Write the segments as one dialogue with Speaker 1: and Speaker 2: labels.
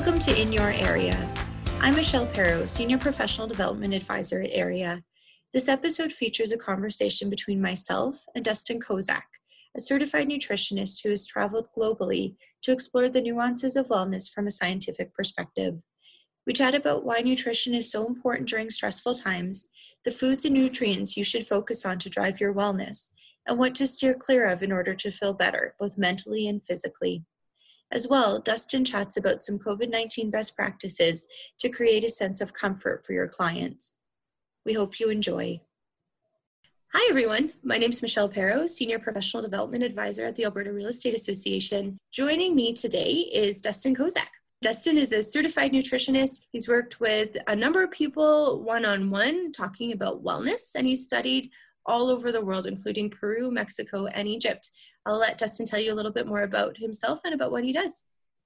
Speaker 1: Welcome to In Your Area. I'm Michelle Perreault, Senior Professional Development Advisor at Area. This episode features a conversation between myself and Dustin Kozak, a certified nutritionist who has traveled globally to explore the nuances of wellness from a scientific perspective. We chat about why nutrition is so important during stressful times, the foods and nutrients you should focus on to drive your wellness, and what to steer clear of in order to feel better, both mentally and physically. As well, Dustin chats about some COVID 19 best practices to create a sense of comfort for your clients. We hope you enjoy. Hi, everyone. My name is Michelle Perreault, Senior Professional Development Advisor at the Alberta Real Estate Association. Joining me today is Dustin Kozak. Dustin is a certified nutritionist. He's worked with a number of people one on one talking about wellness, and he studied all over the world, including Peru, Mexico, and Egypt. I'll let Dustin tell you a little bit more about himself and about what he does.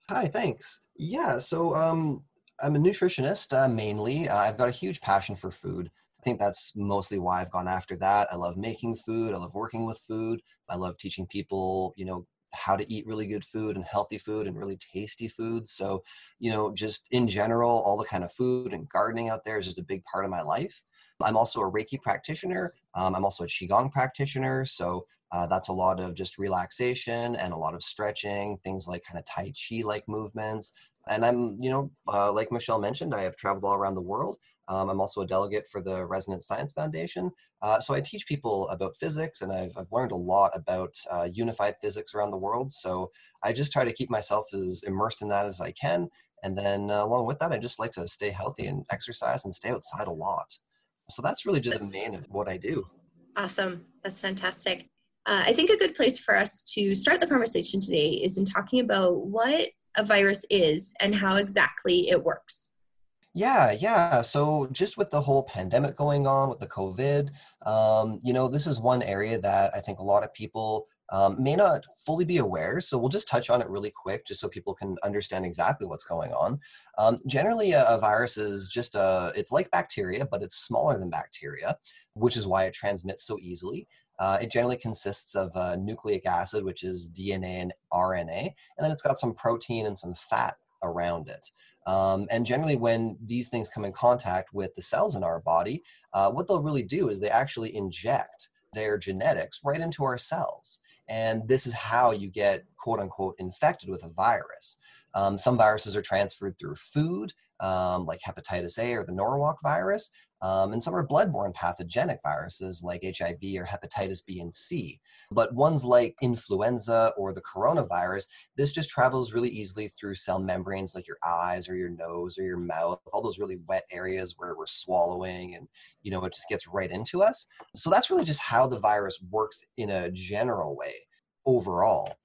Speaker 2: Hi, thanks. Yeah, so um, I'm a nutritionist uh, mainly. Uh, I've got a huge passion for food. I think that's mostly why I've gone after that. I love making food. I love working with food. I love teaching people, you know, how to eat really good food and healthy food and really tasty food. So, you know, just in general, all the kind of food and gardening out there is just a big part of my life. I'm also a Reiki practitioner. Um, I'm also a Qigong practitioner. So uh, that's a lot of just relaxation and a lot of stretching, things like kind of Tai Chi like movements. And I'm, you know, uh, like Michelle mentioned, I have traveled all around the world. Um, I'm also a delegate for the Resonance Science Foundation. Uh, so I teach people about physics and I've, I've learned a lot about uh, unified physics around the world. So I just try to keep myself as immersed in that as I can. And then uh, along with that, I just like to stay healthy and exercise and stay outside a lot. So that's really just the main of what I do.
Speaker 1: Awesome. That's fantastic. Uh, I think a good place for us to start the conversation today is in talking about what a virus is and how exactly it works.
Speaker 2: Yeah, yeah. So just with the whole pandemic going on with the COVID, um, you know, this is one area that I think a lot of people um, may not fully be aware. So we'll just touch on it really quick, just so people can understand exactly what's going on. Um, generally, a, a, virus is just a, it's like bacteria, but it's smaller than bacteria, which is why it transmits so easily. Uh, it generally consists of uh, nucleic acid, which is DNA and RNA, and then it's got some protein and some fat around it. Um, and generally, when these things come in contact with the cells in our body, uh, what they'll really do is they actually inject their genetics right into our cells. And this is how you get quote unquote infected with a virus. Um, some viruses are transferred through food, um, like hepatitis A or the Norwalk virus, um, and some are bloodborne pathogenic viruses like HIV or hepatitis B and C. But ones like influenza or the coronavirus, this just travels really easily through cell membranes like your eyes or your nose or your mouth, all those really wet areas where we're swallowing and, you know, it just gets right into us. So that's really just how the virus works in a general way overall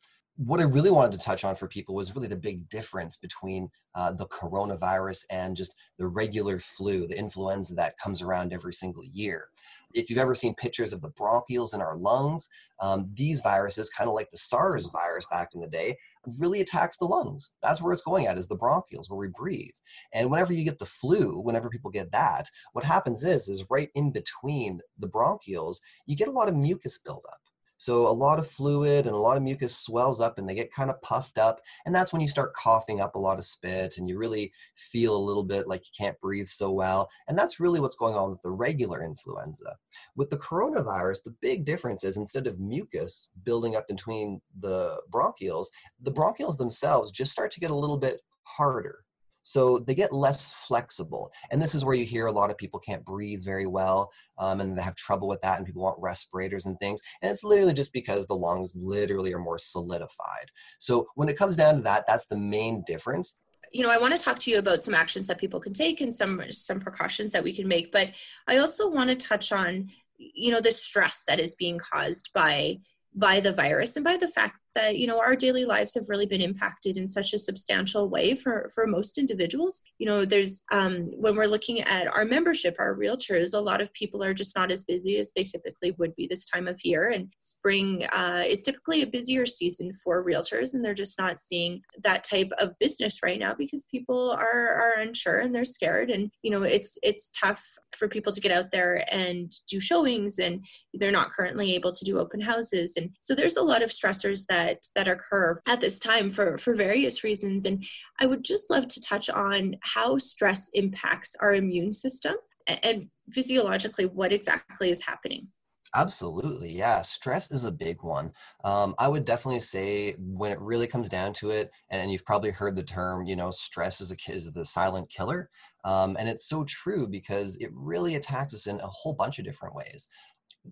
Speaker 2: what I really wanted to touch on for people was really the big difference between uh, the coronavirus and just the regular flu, the influenza that comes around every single year. If you've ever seen pictures of the bronchioles in our lungs, um, these viruses, kind of like the SARS virus back in the day, really attacks the lungs. That's where it's going at, is the bronchioles, where we breathe. And whenever you get the flu, whenever people get that, what happens is, is right in between the bronchioles, you get a lot of mucus buildup. So a lot of fluid and a lot of mucus swells up and they get kind of puffed up. And that's when you start coughing up a lot of spit and you really feel a little bit like you can't breathe so well. And that's really what's going on with the regular influenza. With the coronavirus, the big difference is instead of mucus building up between the bronchioles, the bronchioles themselves just start to get a little bit harder. So they get less flexible. And this is where you hear a lot of people can't breathe very well um, and they have trouble with that, and people want respirators and things. And it's literally just because the lungs literally are more solidified. So when it comes down to that, that's the main difference
Speaker 1: you know i want to talk to you about some actions that people can take and some some precautions that we can make but i also want to touch on you know the stress that is being caused by by the virus and by the fact that you know our daily lives have really been impacted in such a substantial way for for most individuals. You know there's um, when we're looking at our membership our realtors a lot of people are just not as busy as they typically would be this time of year. And spring uh, is typically a busier season for realtors and they're just not seeing that type of business right now because people are are unsure and they're scared. And you know it's it's tough for people to get out there and do showings and they're not currently able to do open houses. And so there's a lot of stressors that that that occur at this time for for various reasons and i would just love to touch on how stress impacts our immune system and physiologically what exactly is happening
Speaker 2: Absolutely, yeah. Stress is a big one. Um, I would definitely say when it really comes down to it, and you've probably heard the term, you know, stress is a is the silent killer, um, and it's so true because it really attacks us in a whole bunch of different ways.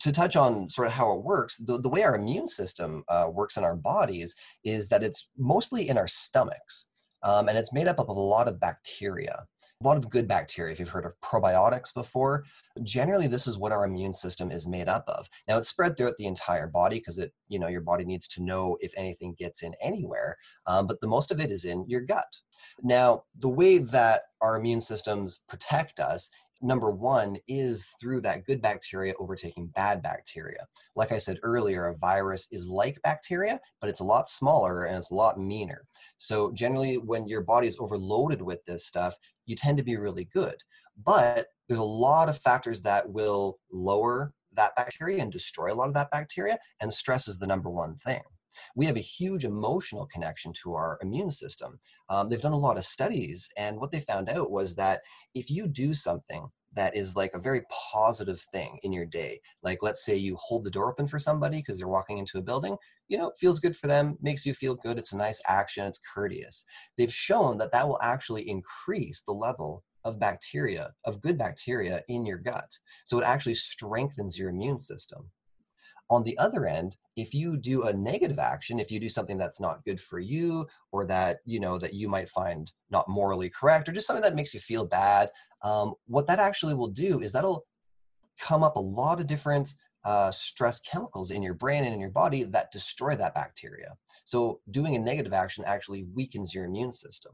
Speaker 2: To touch on sort of how it works, the, the way our immune system uh, works in our bodies is that it's mostly in our stomachs, um, and it's made up of a lot of bacteria a lot of good bacteria. If you've heard of probiotics before, generally this is what our immune system is made up of. Now it's spread throughout the entire body because it, you know, your body needs to know if anything gets in anywhere, um, but the most of it is in your gut. Now, the way that our immune systems protect us number one is through that good bacteria overtaking bad bacteria. Like I said earlier, a virus is like bacteria, but it's a lot smaller and it's a lot meaner. So, generally, when your body is overloaded with this stuff, you tend to be really good. But there's a lot of factors that will lower that bacteria and destroy a lot of that bacteria, and stress is the number one thing we have a huge emotional connection to our immune system. Um, they've done a lot of studies, and what they found out was that if you do something that is like a very positive thing in your day. Like, let's say you hold the door open for somebody because they're walking into a building, you know, it feels good for them, makes you feel good. It's a nice action, it's courteous. They've shown that that will actually increase the level of bacteria, of good bacteria in your gut. So it actually strengthens your immune system. On the other end, if you do a negative action, if you do something that's not good for you or that, you know, that you might find not morally correct or just something that makes you feel bad, um, what that actually will do is that'll come up a lot of different uh, stress chemicals in your brain and in your body that destroy that bacteria. So doing a negative action actually weakens your immune system.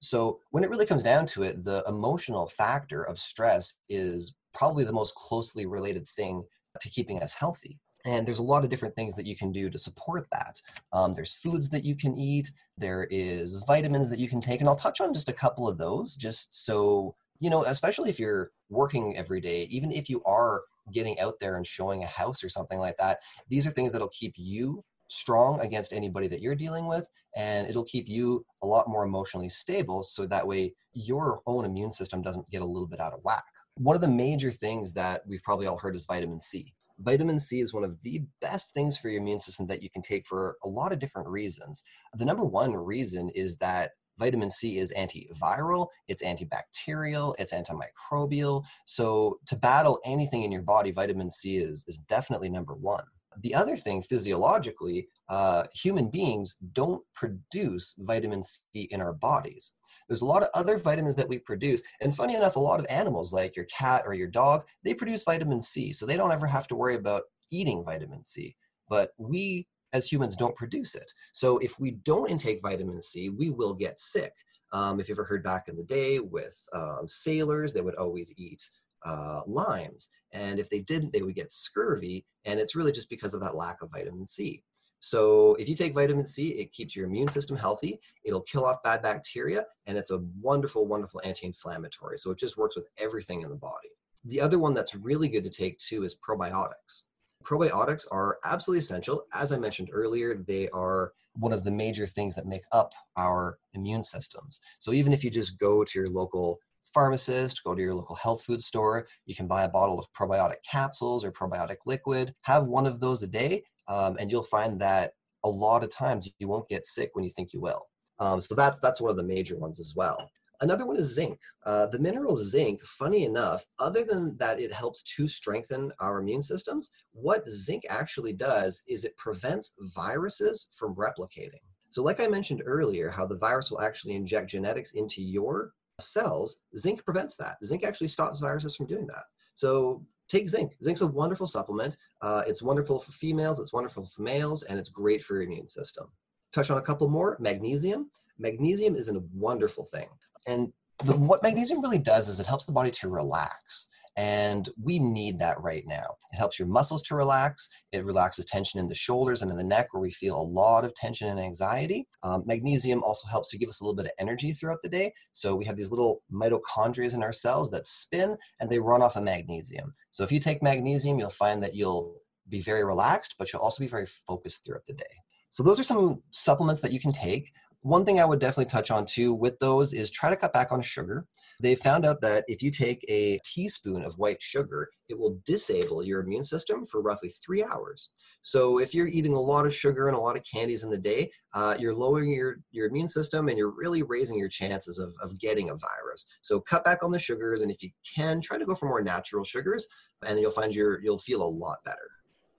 Speaker 2: So when it really comes down to it, the emotional factor of stress is probably the most closely related thing to keeping us healthy. And there's a lot of different things that you can do to support that. Um, there's foods that you can eat, there is vitamins that you can take, and I'll touch on just a couple of those just so, you know, especially if you're working every day, even if you are getting out there and showing a house or something like that, these are things that'll keep you strong against anybody that you're dealing with. And it'll keep you a lot more emotionally stable so that way your own immune system doesn't get a little bit out of whack. One of the major things that we've probably all heard is vitamin c vitamin C is one of the best things for your immune system that you can take for a lot of different reasons. The number one reason is that vitamin C is antiviral, it's antibacterial, it's antimicrobial. So to battle anything in your body, vitamin C is, is definitely number one. The other thing, physiologically, uh, human beings don't produce vitamin C in our bodies. There's a lot of other vitamins that we produce. And funny enough, a lot of animals, like your cat or your dog, they produce vitamin C. So they don't ever have to worry about eating vitamin C. But we as humans don't produce it. So if we don't intake vitamin C, we will get sick. Um, if you ever heard back in the day with um, sailors, they would always eat uh, limes. And if they didn't, they would get scurvy. And it's really just because of that lack of vitamin C. So if you take vitamin C, it keeps your immune system healthy. It'll kill off bad bacteria, and it's a wonderful, wonderful anti-inflammatory. So it just works with everything in the body. The other one that's really good to take too is probiotics. Probiotics are absolutely essential. As I mentioned earlier, they are one of the major things that make up our immune systems. So even if you just go to your local pharmacist, go to your local health food store, you can buy a bottle of probiotic capsules or probiotic liquid, have one of those a day, um, and you'll find that a lot of times you won't get sick when you think you will. Um, so that's that's one of the major ones as well. Another one is zinc. Uh, the mineral zinc, funny enough, other than that it helps to strengthen our immune systems, what zinc actually does is it prevents viruses from replicating. So, like I mentioned earlier, how the virus will actually inject genetics into your cells, zinc prevents that. Zinc actually stops viruses from doing that. So, take zinc. Zinc's a wonderful supplement. Uh, it's wonderful for females, it's wonderful for males, and it's great for your immune system. Touch on a couple more magnesium. Magnesium is a wonderful thing. And the, what magnesium really does is it helps the body to relax. And we need that right now. It helps your muscles to relax. It relaxes tension in the shoulders and in the neck where we feel a lot of tension and anxiety. Um, magnesium also helps to give us a little bit of energy throughout the day. So we have these little mitochondria in our cells that spin and they run off of magnesium. So if you take magnesium, you'll find that you'll be very relaxed, but you'll also be very focused throughout the day. So those are some supplements that you can take. One thing I would definitely touch on too with those is try to cut back on sugar. They found out that if you take a teaspoon of white sugar, it will disable your immune system for roughly three hours. So if you're eating a lot of sugar and a lot of candies in the day, uh, you're lowering your, your immune system and you're really raising your chances of, of getting a virus. So cut back on the sugars, and if you can, try to go for more natural sugars, and you'll find your you'll feel a lot better.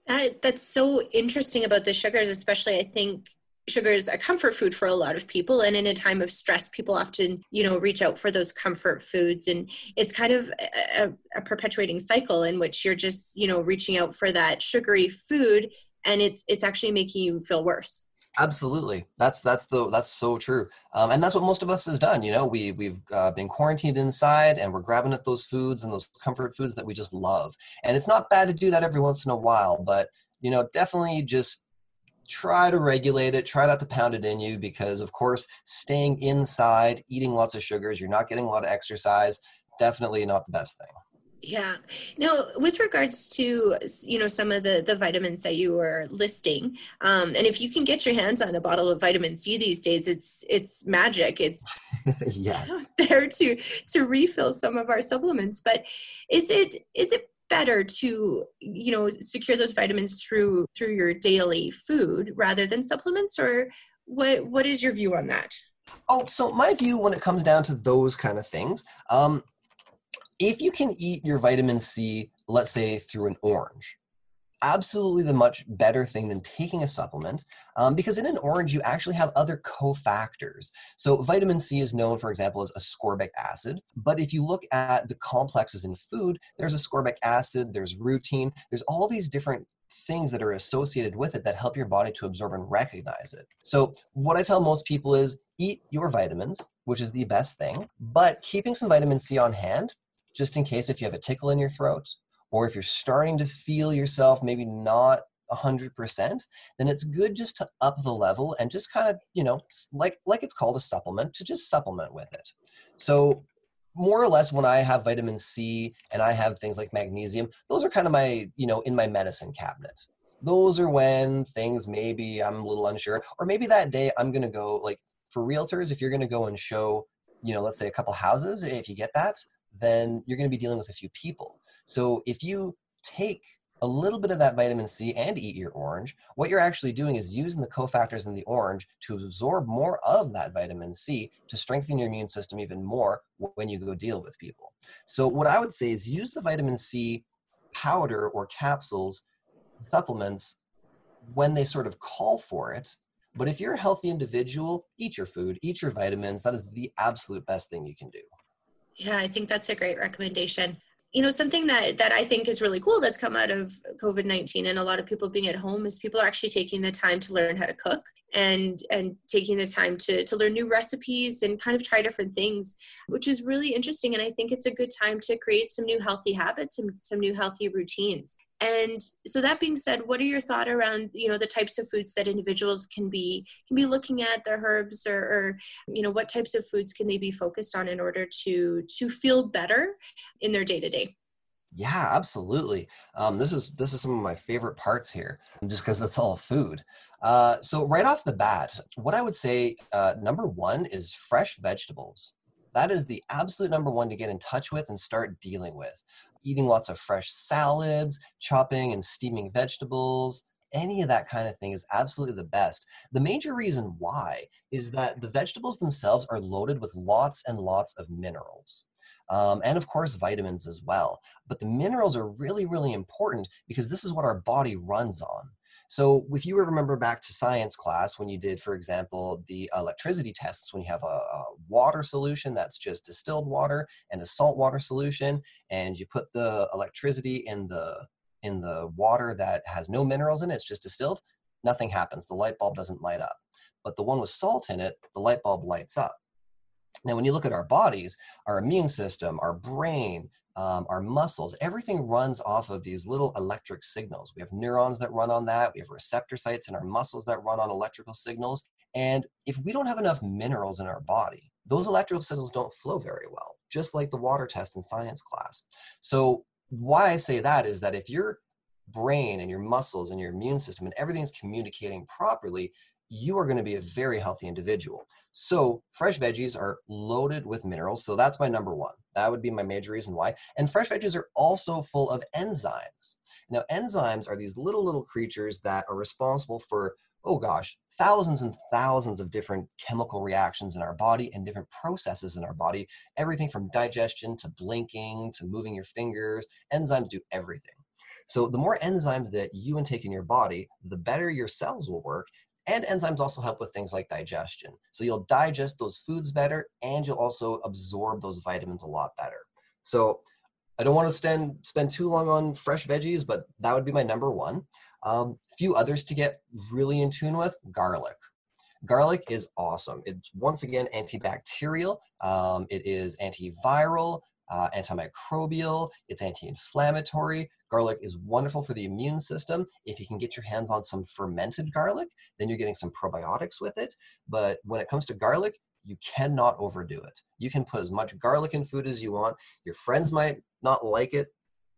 Speaker 1: That, that's so interesting about the sugars, especially I think sugar is a comfort food for a lot of people. And in a time of stress people often you know reach out for those comfort foods. And it's kind of a, a, perpetuating cycle in which you're just you know reaching out for that sugary food and it's it's actually making you feel worse.
Speaker 2: Absolutely. That's that's the that's so true. Um, and that's what most of us has done. You know we we've uh, been quarantined inside and we're grabbing at those foods and those comfort foods that we just love. And it's not bad to do that every once in a while but you know definitely just try to regulate it try not to pound it in you because of course staying inside eating lots of sugars you're not getting a lot of exercise definitely not the best thing.
Speaker 1: Yeah. Now with regards to you know some of the the vitamins that you were listing um, and if you can get your hands on a bottle of vitamin c these days it's it's magic. It's
Speaker 2: yes.
Speaker 1: there to to refill some of our supplements. But is it is it better to you know secure those vitamins through through your daily food rather than supplements or what what is your view on that?
Speaker 2: Oh so my view when it comes down to those kind of things um if you can eat your vitamin c let's say through an orange absolutely the much better thing than taking a supplement um, because in an orange you actually have other cofactors. So vitamin c is known for example as ascorbic acid but if you look at the complexes in food there's ascorbic acid there's rutin there's all these different things that are associated with it that help your body to absorb and recognize it. So what i tell most people is eat your vitamins which is the best thing but keeping some vitamin c on hand just in case if you have a tickle in your throat or if you're starting to feel yourself maybe not 100% then it's good just to up the level and just kind of you know like like it's called a supplement to just supplement with it. So more or less when i have vitamin c and i have things like magnesium those are kind of my you know in my medicine cabinet. Those are when things maybe i'm a little unsure or maybe that day i'm going to go like for realtors if you're going to go and show you know let's say a couple houses if you get that then you're going to be dealing with a few people so if you take a little bit of that vitamin C and eat your orange, what you're actually doing is using the cofactors in the orange to absorb more of that vitamin C to strengthen your immune system even more when you go deal with people. So what I would say is use the vitamin C powder or capsules, supplements when they sort of call for it. But if you're a healthy individual, eat your food, eat your vitamins. That is the absolute best thing you can do.
Speaker 1: Yeah, I think that's a great recommendation you know something that that i think is really cool that's come out of covid-19 and a lot of people being at home is people are actually taking the time to learn how to cook and and taking the time to to learn new recipes and kind of try different things which is really interesting. And i think it's a good time to create some new healthy habits and some new healthy routines and so that being said what are your thoughts around you know the types of foods that individuals can be can be looking at their herbs or, or you know what types of foods can they be focused on in order to to feel better in their day to day
Speaker 2: yeah absolutely. Um, this is this is some of my favorite parts here just because it's all food. Uh, so right off the bat what i would say uh, number one is fresh vegetables. That is the absolute number one to get in touch with and start dealing with eating lots of fresh salads, chopping and steaming vegetables, any of that kind of thing is absolutely the best. The major reason why is that the vegetables themselves are loaded with lots and lots of minerals. Um, and of course, vitamins as well. But the minerals are really, really important because this is what our body runs on. So if you remember back to science class when you did, for example, the electricity tests, when you have a, a water solution that's just distilled water and a salt water solution, and you put the electricity in the in the water that has no minerals in it, it's just distilled, nothing happens. The light bulb doesn't light up. But the one with salt in it, the light bulb lights up. Now, when you look at our bodies, our immune system, our brain, um, our muscles, everything runs off of these little electric signals. We have neurons that run on that. We have receptor sites in our muscles that run on electrical signals. And if we don't have enough minerals in our body, those electrical signals don't flow very well, just like the water test in science class. So, why I say that is that if you're brain and your muscles and your immune system and everything's communicating properly, you are going to be a very healthy individual. So, fresh veggies are loaded with minerals. So, that's my number one. That would be my major reason why. And fresh veggies are also full of enzymes. Now, enzymes are these little, little creatures that are responsible for, oh gosh, thousands and thousands of different chemical reactions in our body and different processes in our body. Everything from digestion to blinking to moving your fingers. Enzymes do everything. So, the more enzymes that you intake in your body, the better your cells will work and enzymes also help with things like digestion. So you'll digest those foods better and you'll also absorb those vitamins a lot better. So I don't want to spend, spend too long on fresh veggies, but that would be my number one. A um, few others to get really in tune with garlic. Garlic is awesome. It's once again antibacterial, um, it is antiviral, uh, antimicrobial, it's anti inflammatory. Garlic is wonderful for the immune system. If you can get your hands on some fermented garlic, then you're getting some probiotics with it. But when it comes to garlic, you cannot overdo it. You can put as much garlic in food as you want. Your friends might not like it,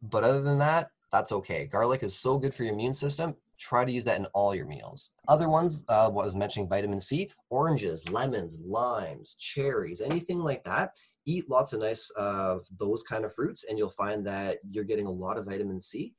Speaker 2: but other than that, that's okay. Garlic is so good for your immune system. Try to use that in all your meals. Other ones, uh, what I was mentioning, vitamin C, oranges, lemons, limes, cherries, anything like that eat lots of nice of those kind of fruits and you'll find that you're getting a lot of vitamin C.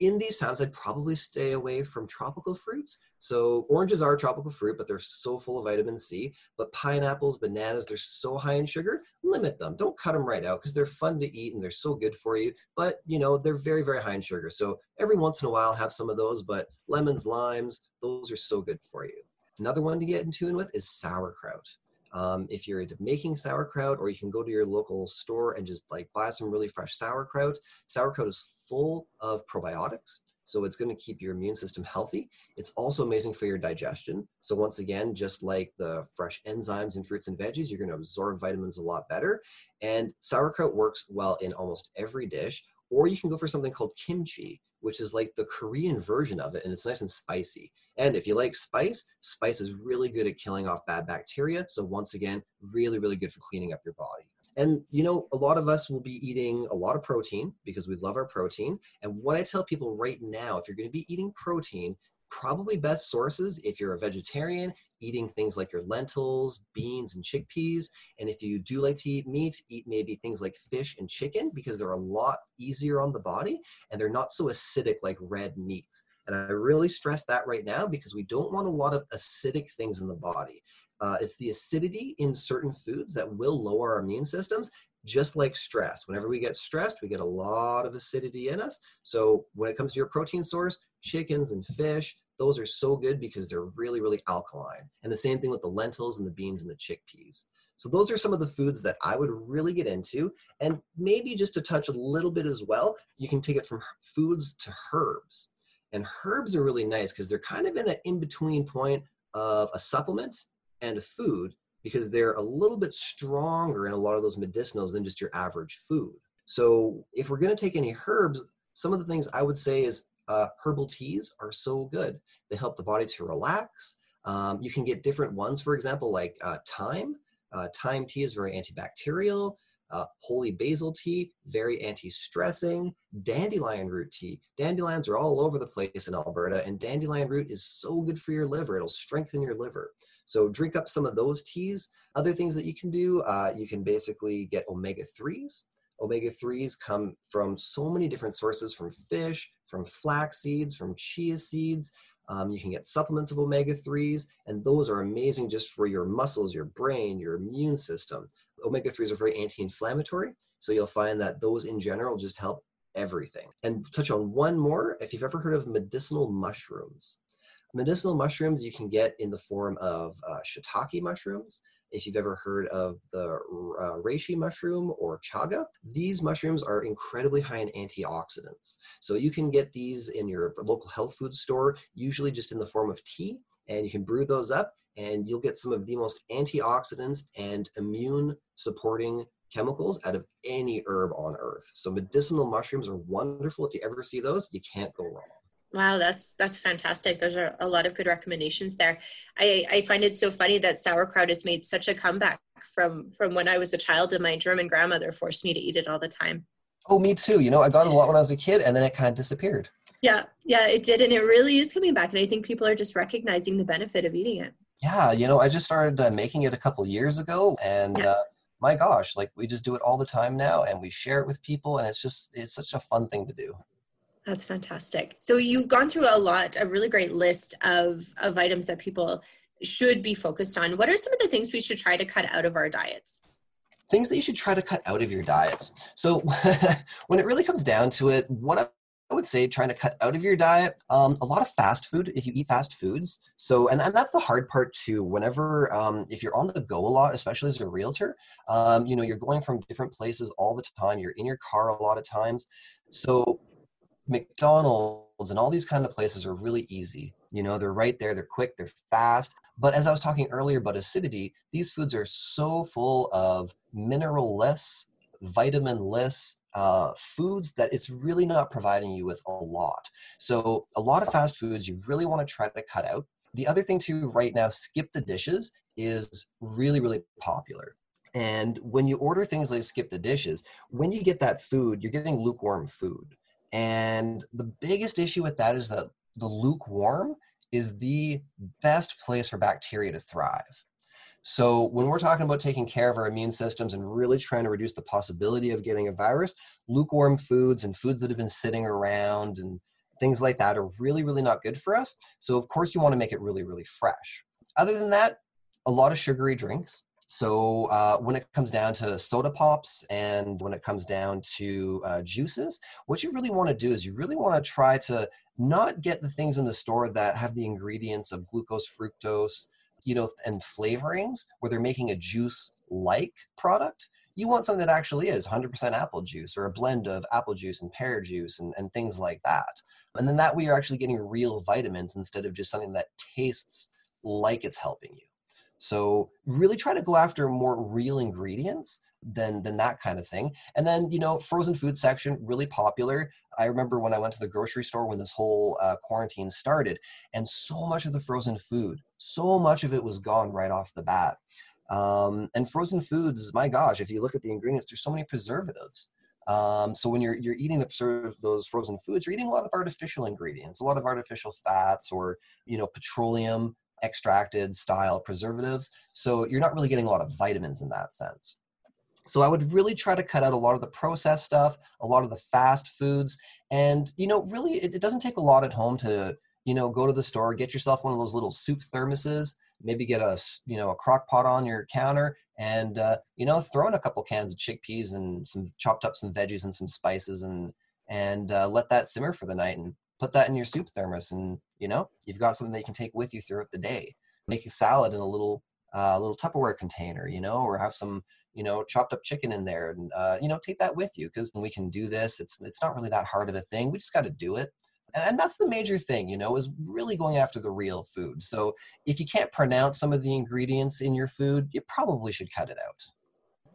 Speaker 2: In these times, I'd probably stay away from tropical fruits. So oranges are a tropical fruit, but they're so full of vitamin C. But pineapples, bananas, they're so high in sugar. Limit them. Don't cut them right out because they're fun to eat and they're so good for you. But you know they're very, very high in sugar. So every once in a while, have some of those. But lemons, limes, those are so good for you. Another one to get in tune with is sauerkraut. Um, if you're into making sauerkraut, or you can go to your local store and just like buy some really fresh sauerkraut. Sauerkraut is full of probiotics, so it's going to keep your immune system healthy. It's also amazing for your digestion. So once again, just like the fresh enzymes in fruits and veggies, you're going to absorb vitamins a lot better. And sauerkraut works well in almost every dish. Or you can go for something called kimchi, which is like the Korean version of it, and it's nice and spicy. And if you like spice, spice is really good at killing off bad bacteria. So once again, really, really good for cleaning up your body. And you know, a lot of us will be eating a lot of protein because we love our protein. And what I tell people right now, if you're going to be eating protein, probably best sources if you're a vegetarian eating things like your lentils beans and chickpeas and if you do like to eat meat eat maybe things like fish and chicken because they're a lot easier on the body and they're not so acidic like red meats and i really stress that right now because we don't want a lot of acidic things in the body uh, it's the acidity in certain foods that will lower our immune systems just like stress. Whenever we get stressed, we get a lot of acidity in us. So when it comes to your protein source, chickens and fish, those are so good because they're really, really alkaline. And the same thing with the lentils and the beans and the chickpeas. So those are some of the foods that I would really get into. And maybe just to touch a little bit as well, you can take it from foods to herbs. And herbs are really nice because they're kind of in that in-between point of a supplement and a food because they're a little bit stronger in a lot of those medicinals than just your average food. So if we're going to take any herbs, some of the things I would say is uh, herbal teas are so good. They help the body to relax. Um, you can get different ones, for example, like uh, thyme. Uh, thyme tea is very antibacterial. Uh, holy basil tea, very anti-stressing. Dandelion root tea. Dandelions are all over the place in Alberta, and dandelion root is so good for your liver. It'll strengthen your liver. So drink up some of those teas. Other things that you can do, uh, you can basically get omega 3s. Omega 3s come from so many different sources from fish, from flax seeds, from chia seeds. Um, you can get supplements of omega 3s, and those are amazing just for your muscles, your brain, your immune system. Omega 3s are very anti inflammatory, so you'll find that those in general just help everything. And touch on one more if you've ever heard of medicinal mushrooms. Medicinal mushrooms you can get in the form of uh, shiitake mushrooms. If you've ever heard of the uh, reishi mushroom or chaga, these mushrooms are incredibly high in antioxidants. So you can get these in your local health food store, usually just in the form of tea, and you can brew those up and you'll get some of the most antioxidants and immune supporting chemicals out of any herb on earth. So medicinal mushrooms are wonderful. If you ever see those, you can't go wrong.
Speaker 1: Wow, that's that's fantastic. Those are a lot of good recommendations there. I, I find it so funny that sauerkraut has made such a comeback from from when I was a child and my German grandmother forced me to eat it all the time.
Speaker 2: Oh, me too. You know, I got it a lot when I was a kid and then it kind of disappeared.
Speaker 1: Yeah, yeah, it did. And it really is coming back. And I think people are just recognizing the benefit of eating it.
Speaker 2: Yeah, you know, I just started uh, making it a couple years ago and yeah. uh, my gosh, like we just do it all the time now and we share it with people and it's just, it's such a fun thing to do.
Speaker 1: That's fantastic. So you've gone through a lot, a really great list of, of items that people should be focused on. What are some of the things we should try to cut out of our diets?
Speaker 2: Things that you should try to cut out of your diets. So when it really comes down to it, what I would say trying to cut out of your diet um, a lot of fast food if you eat fast foods. So, and, and that's the hard part too. Whenever, um, if you're on the go a lot, especially as a realtor, um, you know, you're going from different places all the time. You're in your car a lot of times. So, McDonald's and all these kind of places are really easy. You know, they're right there, they're quick, they're fast. But as I was talking earlier about acidity, these foods are so full of mineral-less, vitamin-less uh, foods that it's really not providing you with a lot. So a lot of fast foods you really want to try to cut out. The other thing too right now, skip the dishes is really, really popular. And when you order things like skip the dishes, when you get that food, you're getting lukewarm food. And the biggest issue with that is that the lukewarm is the best place for bacteria to thrive. So when we're talking about taking care of our immune systems and really trying to reduce the possibility of getting a virus, lukewarm foods and foods that have been sitting around and things like that are really, really not good for us. So of course you want to make it really, really fresh. Other than that, a lot of sugary drinks. So uh, when it comes down to soda pops and when it comes down to uh, juices, what you really want to do is you really want to try to not get the things in the store that have the ingredients of glucose, fructose, you know, and flavorings where they're making a juice-like product. You want something that actually is 100% apple juice or a blend of apple juice and pear juice and, and things like that. And then that way you're actually getting real vitamins instead of just something that tastes like it's helping you. So really try to go after more real ingredients than than that kind of thing. And then you know, frozen food section really popular. I remember when I went to the grocery store when this whole uh, quarantine started, and so much of the frozen food, so much of it was gone right off the bat. Um, and frozen foods, my gosh, if you look at the ingredients, there's so many preservatives. Um, so when you're you're eating the those frozen foods, you're eating a lot of artificial ingredients, a lot of artificial fats, or you know petroleum extracted style preservatives. So you're not really getting a lot of vitamins in that sense. So I would really try to cut out a lot of the processed stuff, a lot of the fast foods, and you know, really, it, it doesn't take a lot at home to you know go to the store, get yourself one of those little soup thermoses, maybe get a you know a crock pot on your counter, and uh, you know throw in a couple cans of chickpeas and some chopped up some veggies and some spices and and uh, let that simmer for the night and put that in your soup thermos and you know you've got something that you can take with you throughout the day. Make a salad in a little uh, little tupperware container you know or have some you know chopped up chicken in there and uh, you know take that with you because we can do this. It's it's not really that hard of a thing. We just got to do it and, that's the major thing you know is really going after the real food. So if you can't pronounce some of the ingredients in your food you probably should cut it out.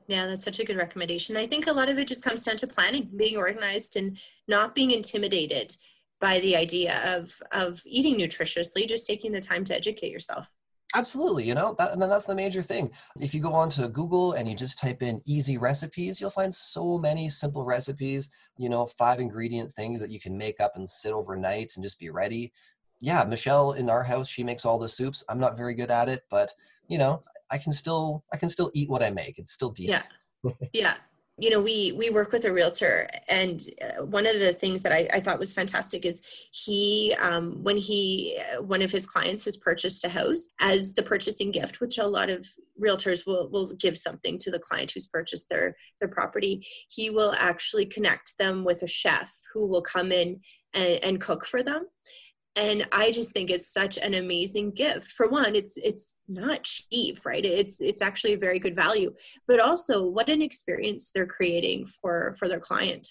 Speaker 1: Yeah, that's such a good recommendation. I think a lot of it just comes down to planning, being organized and not being intimidated by the idea of of eating nutritiously just taking the time to educate yourself
Speaker 2: absolutely you know that, and then that's the major thing. If you go on to google and you just type in easy recipes you'll find so many simple recipes you know five ingredient things that you can make up and sit overnight and just be ready. Yeah michelle in our house she makes all the soups. I'm not very good at it but you know i can still i can still eat what i make. It's still decent.
Speaker 1: Yeah yeah you know we we work with a realtor and uh, one of the things that i, I thought was fantastic is he um, when he uh, one of his clients has purchased a house as the purchasing gift which a lot of realtors will will give something to the client who's purchased their their property he will actually connect them with a chef who will come in and, and cook for them and i just think it's such an amazing gift. For one it's it's not cheap right? It's it's actually a very good value. But also what an experience they're creating for for their client.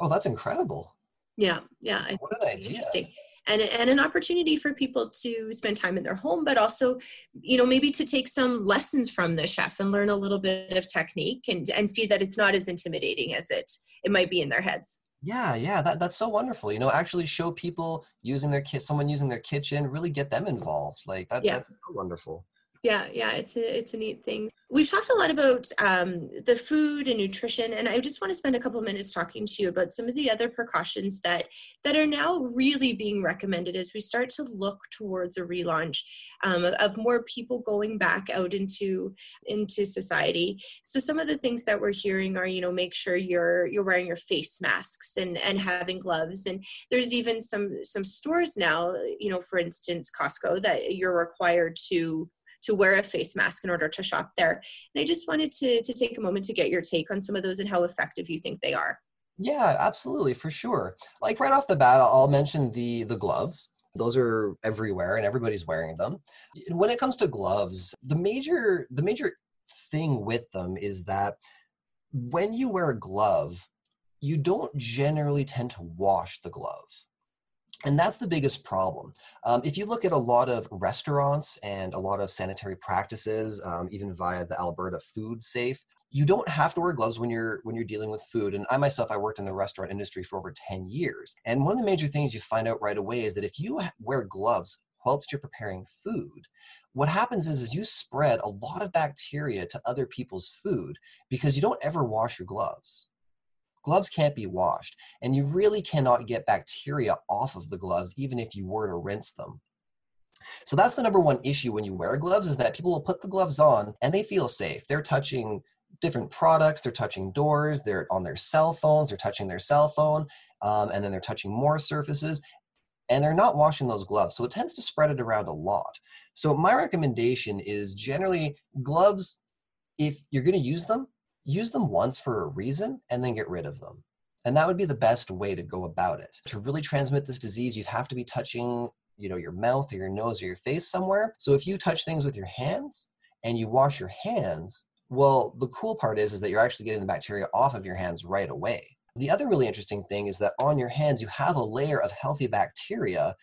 Speaker 2: Oh that's incredible.
Speaker 1: Yeah yeah
Speaker 2: what an idea. interesting.
Speaker 1: And, and an opportunity for people to spend time in their home but also you know maybe to take some lessons from the chef and learn a little bit of technique and and see that it's not as intimidating as it it might be in their heads
Speaker 2: yeah, yeah, that, that's so wonderful. You know, actually show people using their kit, someone using their kitchen, really get them involved. Like that, yeah. that's so wonderful.
Speaker 1: Yeah, yeah, it's a it's a neat thing. We've talked a lot about um, the food and nutrition, and I just want to spend a couple minutes talking to you about some of the other precautions that that are now really being recommended as we start to look towards a relaunch um, of, of more people going back out into into society. So some of the things that we're hearing are, you know, make sure you're you're wearing your face masks and and having gloves, and there's even some some stores now, you know, for instance, Costco, that you're required to to wear a face mask in order to shop there. And I just wanted to, to take a moment to get your take on some of those and how effective you think they are.
Speaker 2: Yeah, absolutely, for sure. Like right off the bat, I'll mention the the gloves. Those are everywhere and everybody's wearing them. And When it comes to gloves, the major the major thing with them is that when you wear a glove, you don't generally tend to wash the glove. And that's the biggest problem. Um, if you look at a lot of restaurants and a lot of sanitary practices, um, even via the Alberta Food Safe, you don't have to wear gloves when you're when you're dealing with food. And I myself, I worked in the restaurant industry for over 10 years. And one of the major things you find out right away is that if you wear gloves whilst you're preparing food, what happens is, is you spread a lot of bacteria to other people's food because you don't ever wash your gloves gloves can't be washed and you really cannot get bacteria off of the gloves even if you were to rinse them. So that's the number one issue when you wear gloves is that people will put the gloves on and they feel safe. They're touching different products they're touching doors they're on their cell phones they're touching their cell phone um, and then they're touching more surfaces and they're not washing those gloves. So it tends to spread it around a lot. So my recommendation is generally gloves if you're going to use them use them once for a reason and then get rid of them. And that would be the best way to go about it. To really transmit this disease, you'd have to be touching, you know, your mouth or your nose or your face somewhere. So if you touch things with your hands and you wash your hands, well, the cool part is is that you're actually getting the bacteria off of your hands right away. The other really interesting thing is that on your hands you have a layer of healthy bacteria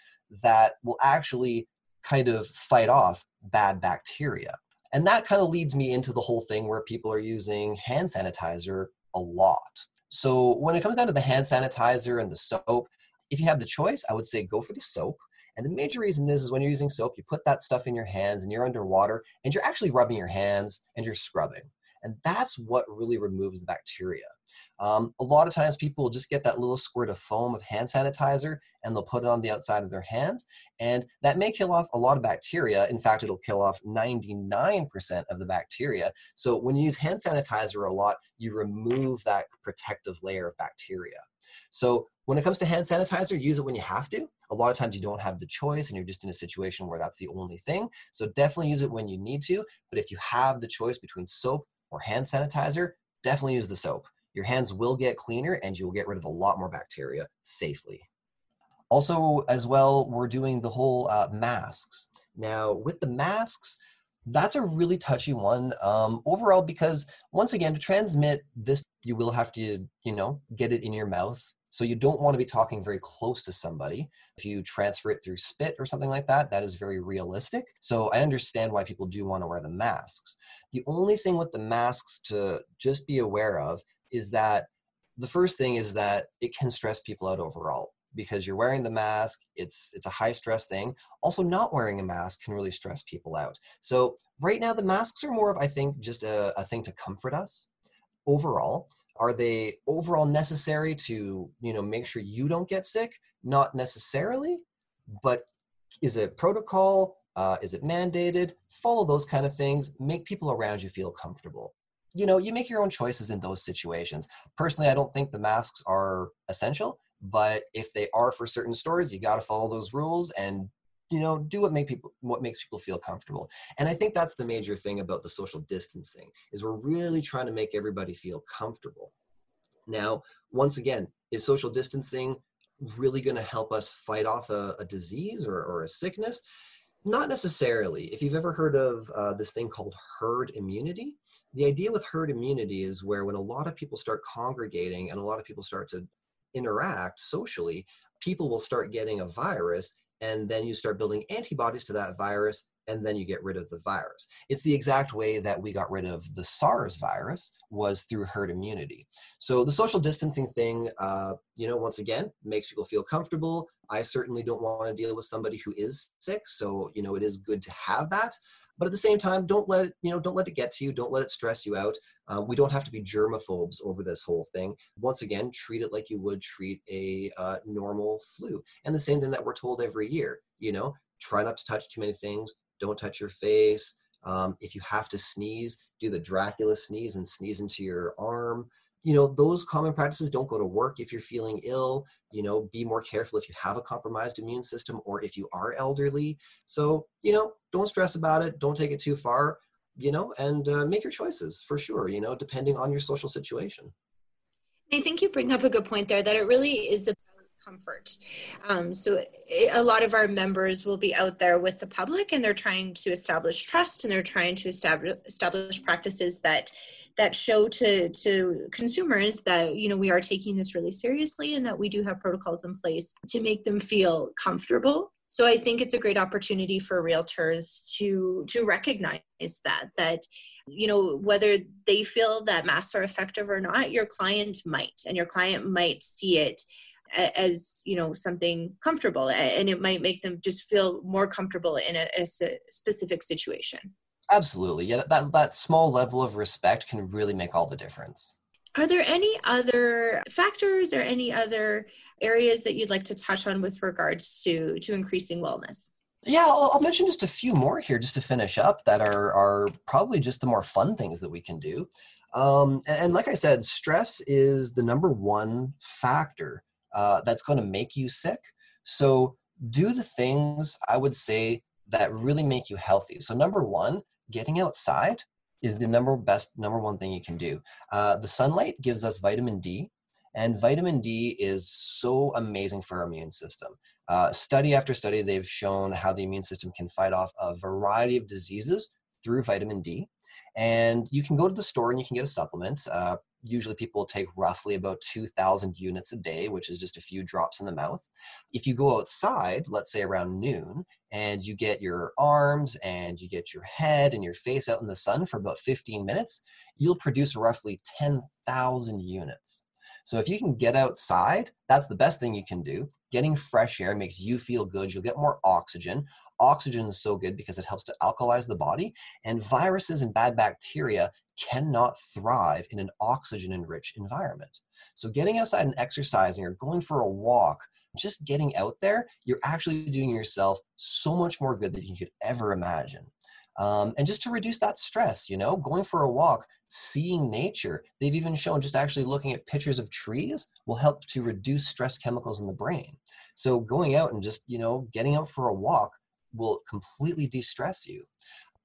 Speaker 2: that will actually kind of fight off bad bacteria. And that kind of leads me into the whole thing where people are using hand sanitizer a lot. So when it comes down to the hand sanitizer and the soap, if you have the choice, I would say go for the soap. And the major reason is, is when you're using soap, you put that stuff in your hands and you're underwater and you're actually rubbing your hands and you're scrubbing. And that's what really removes the bacteria. Um, a lot of times people just get that little squirt of foam of hand sanitizer and they'll put it on the outside of their hands. And that may kill off a lot of bacteria. In fact, it'll kill off 99% of the bacteria. So when you use hand sanitizer a lot, you remove that protective layer of bacteria. So when it comes to hand sanitizer, use it when you have to. A lot of times you don't have the choice and you're just in a situation where that's the only thing. So definitely use it when you need to. But if you have the choice between soap or hand sanitizer, definitely use the soap. Your hands will get cleaner and you'll get rid of a lot more bacteria safely. Also, as well, we're doing the whole uh, masks. Now, with the masks, that's a really touchy one um, overall because once again to transmit this you will have to you know get it in your mouth so you don't want to be talking very close to somebody. If you transfer it through spit or something like that, that is very realistic. So I understand why people do want to wear the masks. The only thing with the masks to just be aware of is that the first thing is that it can stress people out overall because you're wearing the mask it's it's a high stress thing also not wearing a mask can really stress people out so right now the masks are more of i think just a, a thing to comfort us overall are they overall necessary to you know make sure you don't get sick? Not necessarily but is it protocol? Uh, is it mandated? Follow those kind of things. Make people around you feel comfortable. You know you make your own choices in those situations. Personally i don't think the masks are essential but if they are for certain stores you got to follow those rules and you know do what make people what makes people feel comfortable. And i think that's the major thing about the social distancing is we're really trying to make everybody feel comfortable. Now once again is social distancing really going to help us fight off a, a disease or, or, a sickness? Not necessarily. If you've ever heard of uh, this thing called herd immunity the idea with herd immunity is where when a lot of people start congregating and a lot of people start to interact socially people will start getting a virus and then you start building antibodies to that virus and then you get rid of the virus. It's the exact way that we got rid of the SARS virus was through herd immunity. So the social distancing thing, uh, you know, once again, makes people feel comfortable. I certainly don't want to deal with somebody who is sick, so you know, it is good to have that. But at the same time, don't let you know, don't let it get to you. Don't let it stress you out. Um, we don't have to be germaphobes over this whole thing. Once again, treat it like you would treat a uh, normal flu. And the same thing that we're told every year, you know, try not to touch too many things. Don't touch your face. Um, if you have to sneeze, do the Dracula sneeze and sneeze into your arm. You know, those common practices don't go to work if you're feeling ill. You know, be more careful if you have a compromised immune system or if you are elderly. So, you know, don't stress about it. Don't take it too far, you know, and uh, make your choices for sure, you know, depending on your social situation.
Speaker 1: I think you bring up a good point there that it really is about comfort. Um, so it, a lot of our members will be out there with the public and they're trying to establish trust and they're trying to establish, establish practices that that show to to consumers that you know we are taking this really seriously and that we do have protocols in place to make them feel comfortable so i think it's a great opportunity for realtors to to recognize that that you know whether they feel that masks are effective or not your client might and your client might see it as you know something comfortable and it might make them just feel more comfortable in a, a specific situation.
Speaker 2: Absolutely. Yeah that, that small level of respect can really make all the difference
Speaker 1: are there any other factors or any other areas that you'd like to touch on with regards to to increasing wellness
Speaker 2: yeah I'll, I'll mention just a few more here just to finish up that are are probably just the more fun things that we can do um, and, and like i said stress is the number one factor uh, that's going to make you sick. So do the things I would say that really make you healthy. So number one, getting outside is the number best number one thing you can do. Uh, the sunlight gives us vitamin D, and vitamin D is so amazing for our immune system. Uh, study after study, they've shown how the immune system can fight off a variety of diseases through vitamin D. And you can go to the store and you can get a supplement. Uh, usually people take roughly about 2000 units a day which is just a few drops in the mouth. If you go outside let's say around noon and you get your arms and you get your head and your face out in the sun for about 15 minutes you'll produce roughly 10,000 units. So if you can get outside that's the best thing you can do. Getting fresh air makes you feel good. You'll get more oxygen. Oxygen is so good because it helps to alkalize the body. And viruses and bad bacteria cannot thrive in an oxygen enriched environment. So, getting outside and exercising or going for a walk, just getting out there, you're actually doing yourself so much more good than you could ever imagine. Um, and just to reduce that stress, you know, going for a walk, seeing nature. They've even shown just actually looking at pictures of trees will help to reduce stress chemicals in the brain. So going out and just, you know, getting out for a walk will completely de-stress you.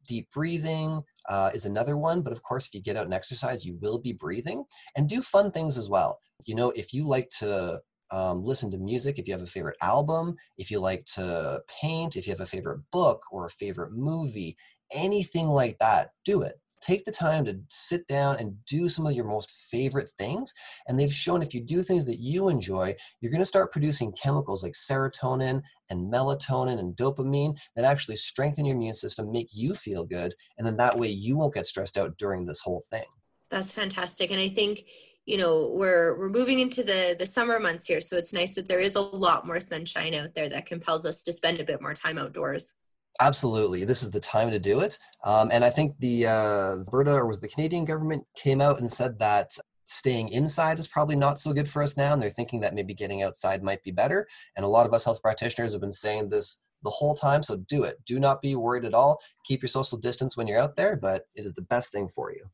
Speaker 2: Deep breathing, uh, is another one. But of course, if you get out and exercise, you will be breathing and do fun things as well. You know, if you like to um, listen to music, if you have a favorite album, if you like to paint, if you have a favorite book or a favorite movie, anything like that, do it take the time to sit down and do some of your most favorite things. And they've shown if you do things that you enjoy, you're going to start producing chemicals like serotonin and melatonin and dopamine that actually strengthen your immune system, make you feel good. And then that way you won't get stressed out during this whole thing.
Speaker 1: That's fantastic. And I think you know we're we're moving into the the summer months here so it's nice that there is a lot more sunshine out there that compels us to spend a bit more time outdoors
Speaker 2: Absolutely, this is the time to do it. Um, and I think the uh, Alberta or was the Canadian government came out and said that staying inside is probably not so good for us now, and they're thinking that maybe getting outside might be better. And a lot of us health practitioners have been saying this the whole time, so do it. Do not be worried at all. Keep your social distance when you're out there, but it is the best thing for you.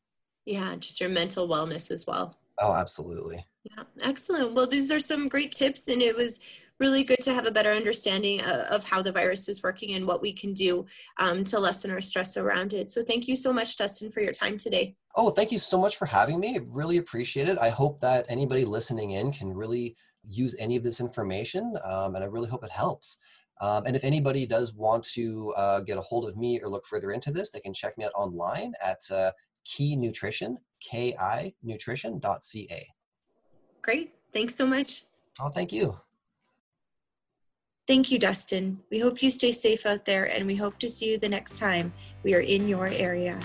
Speaker 1: Yeah, just your mental wellness as well.
Speaker 2: Oh, absolutely.
Speaker 1: Yeah, excellent. Well, these are some great tips, and it was really good to have a better understanding of, how the virus is working and what we can do um, to lessen our stress around it. So thank you so much, Dustin, for your time today.
Speaker 2: Oh, thank you so much for having me. Really appreciate it. I hope that anybody listening in can really use any of this information, um, and I really hope it helps. Um, and if anybody does want to uh, get a hold of me or look further into this, they can check me out online at uh, Ki Nutrition, K-I Nutrition.ca.
Speaker 1: Great. Thanks so much.
Speaker 2: Oh, thank you.
Speaker 1: Thank you, Dustin. We hope you stay safe out there and we hope to see you the next time we are in your area.